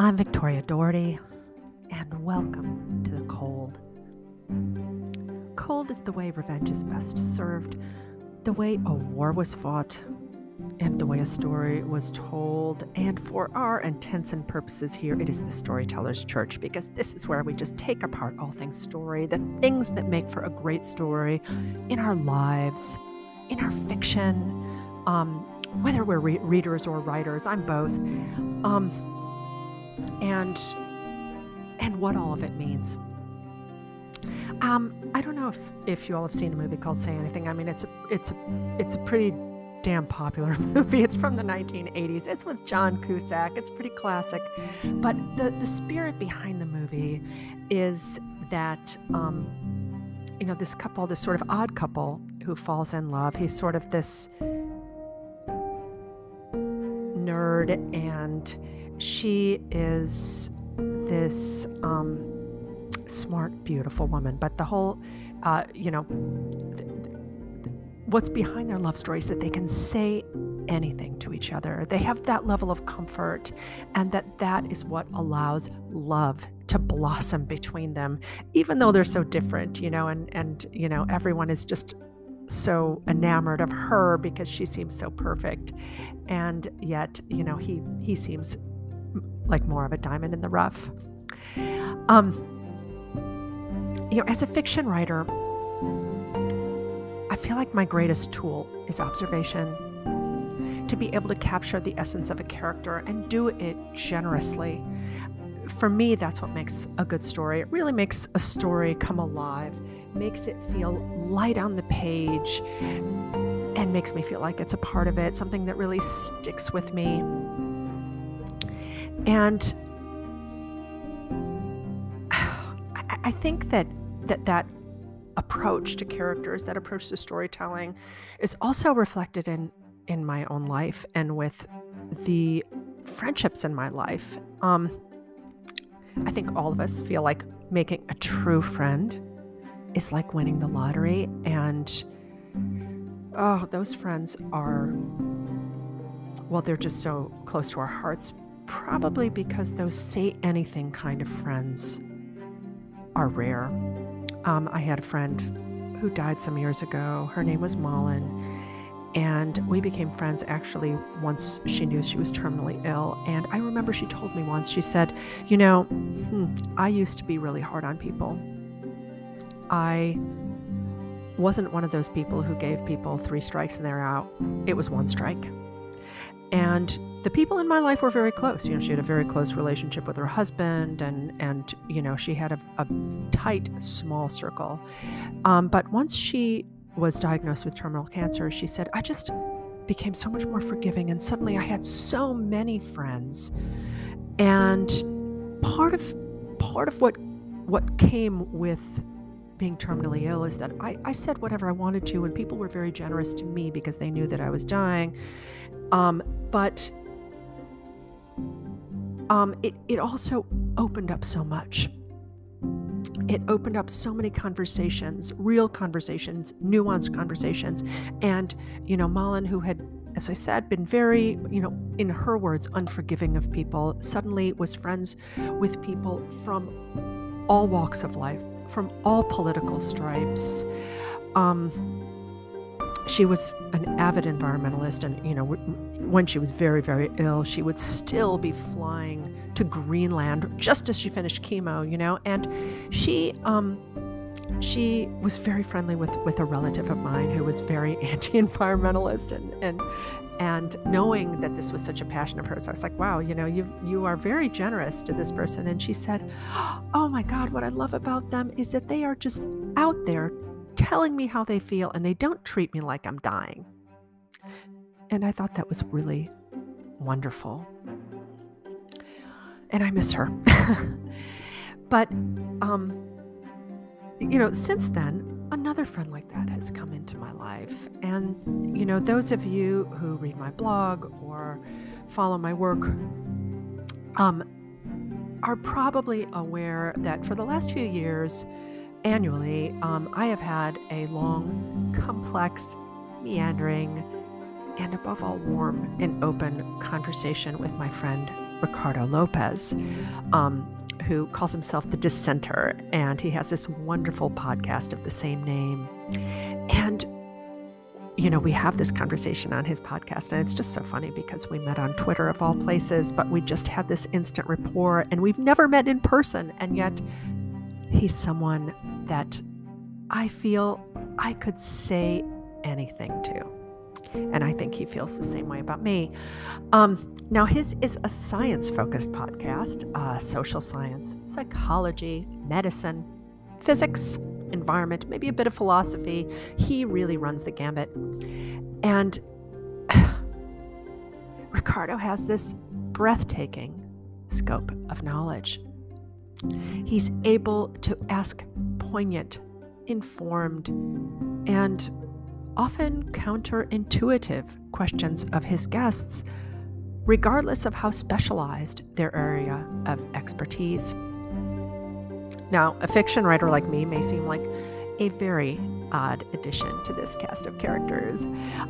I'm Victoria Dougherty, and welcome to The Cold. Cold is the way revenge is best served, the way a war was fought, and the way a story was told. And for our intents and purposes here, it is the Storyteller's Church because this is where we just take apart all things story, the things that make for a great story in our lives, in our fiction, um, whether we're re- readers or writers. I'm both. Um, and and what all of it means. Um, I don't know if, if you all have seen a movie called Say Anything. I mean, it's a, it's a, it's a pretty damn popular movie. It's from the 1980s. It's with John Cusack. It's pretty classic, but the the spirit behind the movie is that um, you know this couple, this sort of odd couple who falls in love. He's sort of this nerd and she is this um, smart, beautiful woman. But the whole, uh, you know, th- th- what's behind their love story is that they can say anything to each other. They have that level of comfort, and that that is what allows love to blossom between them, even though they're so different, you know. And and you know, everyone is just so enamored of her because she seems so perfect and yet you know he he seems like more of a diamond in the rough. Um, you know, as a fiction writer, I feel like my greatest tool is observation. To be able to capture the essence of a character and do it generously. For me, that's what makes a good story. It really makes a story come alive, makes it feel light on the page, and makes me feel like it's a part of it, something that really sticks with me. And I think that that that approach to characters, that approach to storytelling, is also reflected in in my own life and with the friendships in my life. Um, I think all of us feel like making a true friend is like winning the lottery, and oh, those friends are well, they're just so close to our hearts Probably because those say anything kind of friends are rare. Um, I had a friend who died some years ago. Her name was Malin. And we became friends actually once she knew she was terminally ill. And I remember she told me once, she said, You know, hmm, I used to be really hard on people. I wasn't one of those people who gave people three strikes and they're out. It was one strike. And the people in my life were very close. You know, she had a very close relationship with her husband, and and you know, she had a, a tight, small circle. Um, but once she was diagnosed with terminal cancer, she said, "I just became so much more forgiving, and suddenly I had so many friends." And part of part of what what came with being terminally ill is that I, I said whatever I wanted to, and people were very generous to me because they knew that I was dying. Um, but um, it, it also opened up so much. It opened up so many conversations, real conversations, nuanced conversations. And, you know, Malin, who had, as I said, been very, you know, in her words, unforgiving of people, suddenly was friends with people from all walks of life, from all political stripes. Um, she was an avid environmentalist and you know when she was very very ill she would still be flying to greenland just as she finished chemo you know and she um she was very friendly with with a relative of mine who was very anti-environmentalist and and and knowing that this was such a passion of hers i was like wow you know you you are very generous to this person. And she said oh my god what i love about them is that they are just out there telling me how they feel and they don't treat me like I'm dying. And I thought that was really wonderful. And I miss her. but, um, you know, since then, another friend like that has come into my life. And, you know, those of you who read my blog or follow my work um, are probably aware that for the last few years, annually, um, I have had a long, complex, meandering, and above all, warm and open conversation with my friend Ricardo Lopes, um, who calls himself the Dissenter, and he has this wonderful podcast of the same name. And you know, we have this conversation on his podcast, and it's just so funny because we met on Twitter of all places, but we just had this instant rapport, and we've never met in person, and yet he's someone that I feel I could say anything to. And I think he feels the same way about me. Um, now, his is a science focused podcast uh, social science, psychology, medicine, physics, environment, maybe a bit of philosophy. He really runs the gambit. And Ricardo has this breathtaking scope of knowledge. He's able to ask poignant, informed, and often counterintuitive questions of his guests, regardless of how specialized their area of expertise. Now, a fiction writer like me may seem like a very odd addition to this cast of characters.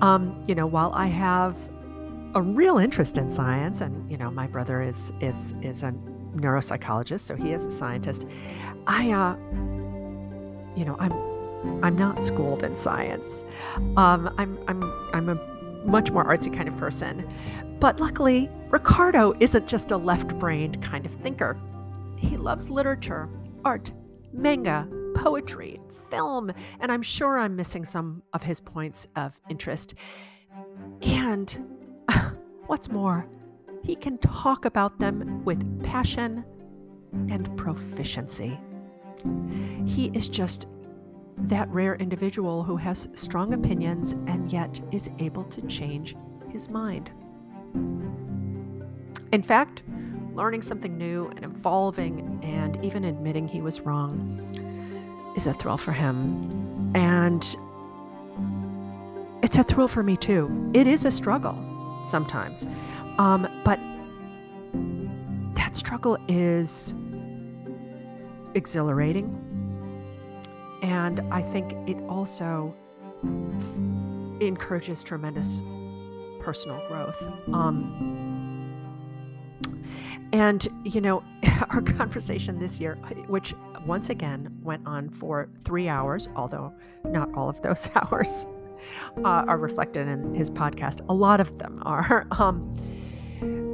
Um, you know, while I have a real interest in science, and you know, my brother is is is a neuropsychologist, so he is a scientist. I, uh, you know, I'm I'm not schooled in science. Um, I'm I'm I'm a much more artsy kind of person. But luckily, Ricardo isn't just a left-brained kind of thinker. He loves literature art, manga, poetry, film, and I'm sure I'm missing some of his points of interest. And what's more, he can talk about them with passion and proficiency. He is just that rare individual who has strong opinions and yet is able to change his mind. In fact, learning something new and evolving and even admitting he was wrong is a thrill for him. And it's a thrill for me too. It is a struggle sometimes. Um, but that struggle is exhilarating. And I think it also encourages tremendous personal growth. Um, and, you know, our conversation this year, which once again went on for three hours, although not all of those hours uh, are reflected in his podcast, a lot of them are. Um,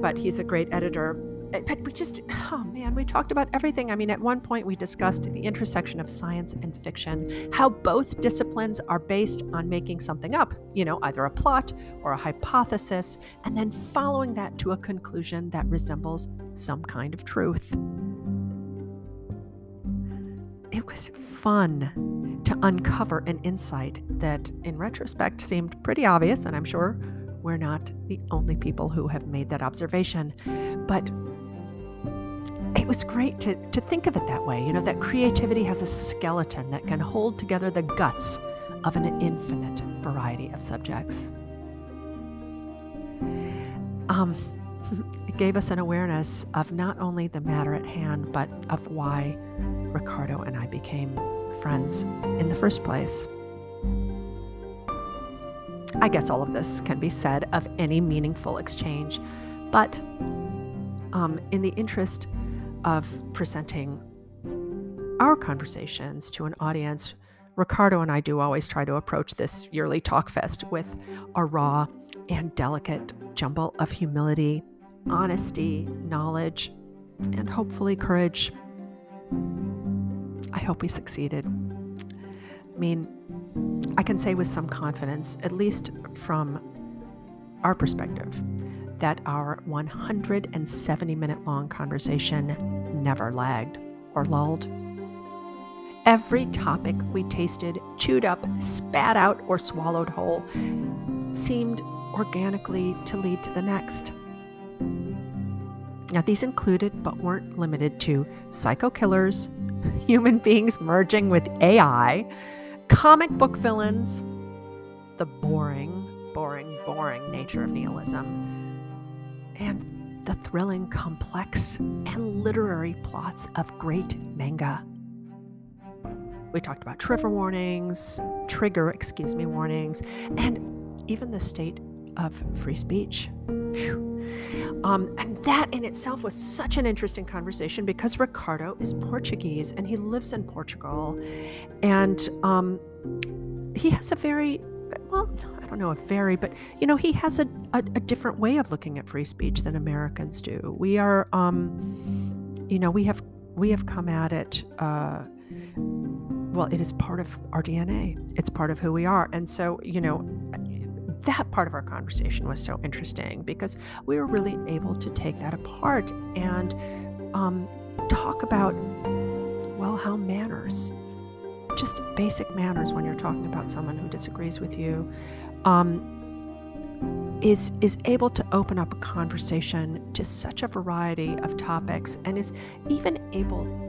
but he's a great editor Eh, but we just, oh man, we talked about everything. I mean, at one point we discussed the intersection of science and fiction, how both disciplines are based on making something up, you know, either a plot or a hypothesis, and then following that to a conclusion that resembles some kind of truth. It was fun to uncover an insight that, in retrospect, seemed pretty obvious, and I'm sure we're not the only people who have made that observation. But it was great to, to think of it that way. You know, that creativity has a skeleton that can hold together the guts of an infinite variety of subjects. Um, it gave us an awareness of not only the matter at hand, but of why Ricardo and I became friends in the first place. I guess all of this can be said of any meaningful exchange, but um, in the interest of presenting our conversations to an audience, Ricardo and I do always try to approach this yearly talk fest with a raw and delicate jumble of humility, honesty, knowledge, and hopefully courage. I hope we succeeded. I mean, I can say with some confidence, at least from our perspective, that our 170 minute long conversation never lagged or lulled. Every topic we tasted, chewed up, spat out, or swallowed whole seemed organically to lead to the next. Now, these included but weren't limited to psycho killers, human beings merging with AI, comic book villains, the boring, boring, boring nature of nihilism, and the thrilling, complex, and literary plots of great manga. We talked about trigger warnings, trigger, excuse me, warnings, and even the state of free speech. Um, and that in itself was such an interesting conversation because Ricardo is Portuguese and he lives in Portugal. And um, he has a very, well, I don't know a very, but you know, he has a, a, a different way of looking at free speech than Americans do. We are, um, you know, we have we have come at it. Uh, well, it is part of our DNA. It's part of who we are, and so you know, that part of our conversation was so interesting because we were really able to take that apart and um, talk about, well, how manners, just basic manners when you're talking about someone who disagrees with you, um, is is able to open up a conversation to such a variety of topics and is even able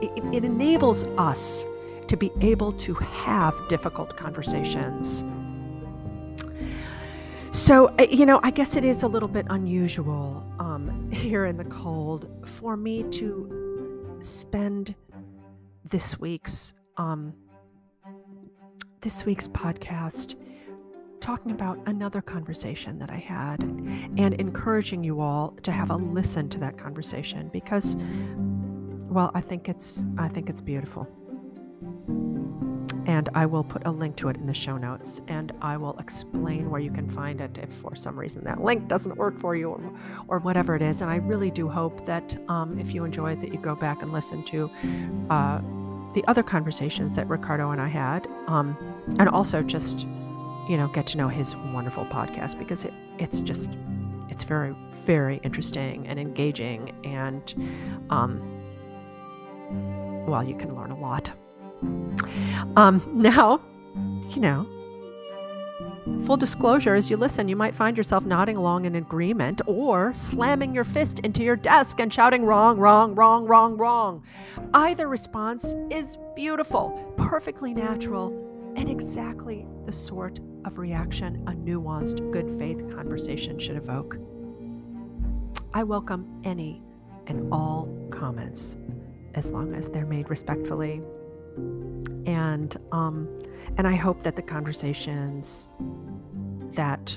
it, it, enables us to be able to have difficult conversations. So, uh, you know, I guess it is a little bit unusual um, here in the cold for me to spend this week's um, this week's podcast talking about another conversation that I had and encouraging you all to have a listen to that conversation because well I think it's I think it's beautiful and I will put a link to it in the show notes and I will explain where you can find it if for some reason that link doesn't work for you or, or whatever it is. And I really do hope that um, if you enjoy it, that you go back and listen to uh, the other conversations that Ricardo and I had, um, and also just you know get to know his wonderful podcast because it, it's just it's very very interesting and engaging and um, well you can learn a lot um, now, you know, full disclosure as you listen, you might find yourself nodding along in agreement or slamming your fist into your desk and shouting, wrong, wrong, wrong, wrong, wrong. Either response is beautiful, perfectly natural, and exactly the sort of reaction a nuanced, good faith conversation should evoke. I welcome any and all comments as long as they're made respectfully and um, and I hope that the conversations that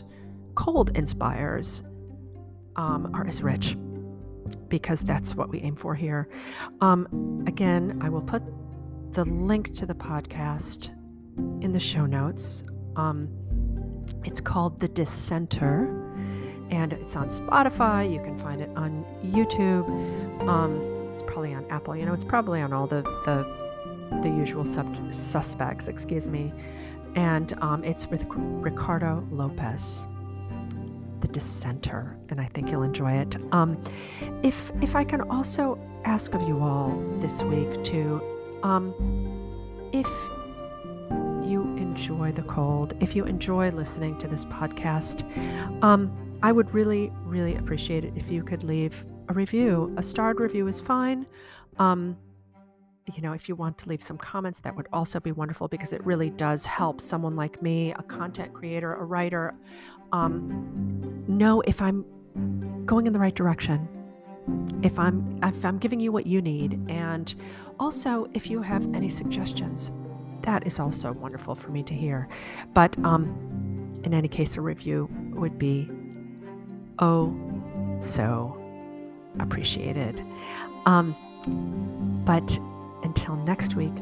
cold inspires um, are as rich because that's what we aim for here. Um, again, I will put the link to the podcast in the show notes. Um, it's called The Dissenter, and it's on Spotify. You can find it on YouTube. Um, probably on Apple. You know, it's probably on all the the the usual sub- suspects, excuse me. And um, it's with Ricardo Lopes, the dissenter, and I think you'll enjoy it. Um, if if I can also ask of you all this week to, um, if you enjoy the cold, if you enjoy listening to this podcast, um, I would really, really appreciate it if you could leave a review. A starred review is fine. Um, you know, if you want to leave some comments, that would also be wonderful because it really does help someone like me, a content creator, a writer, um, know if I'm going in the right direction, if I'm if I'm giving you what you need, and also if you have any suggestions, that is also wonderful for me to hear. But um, in any case, a review would be oh so appreciated. Um, but until next week,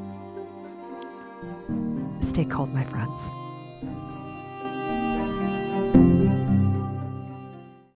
stay cold, my friends.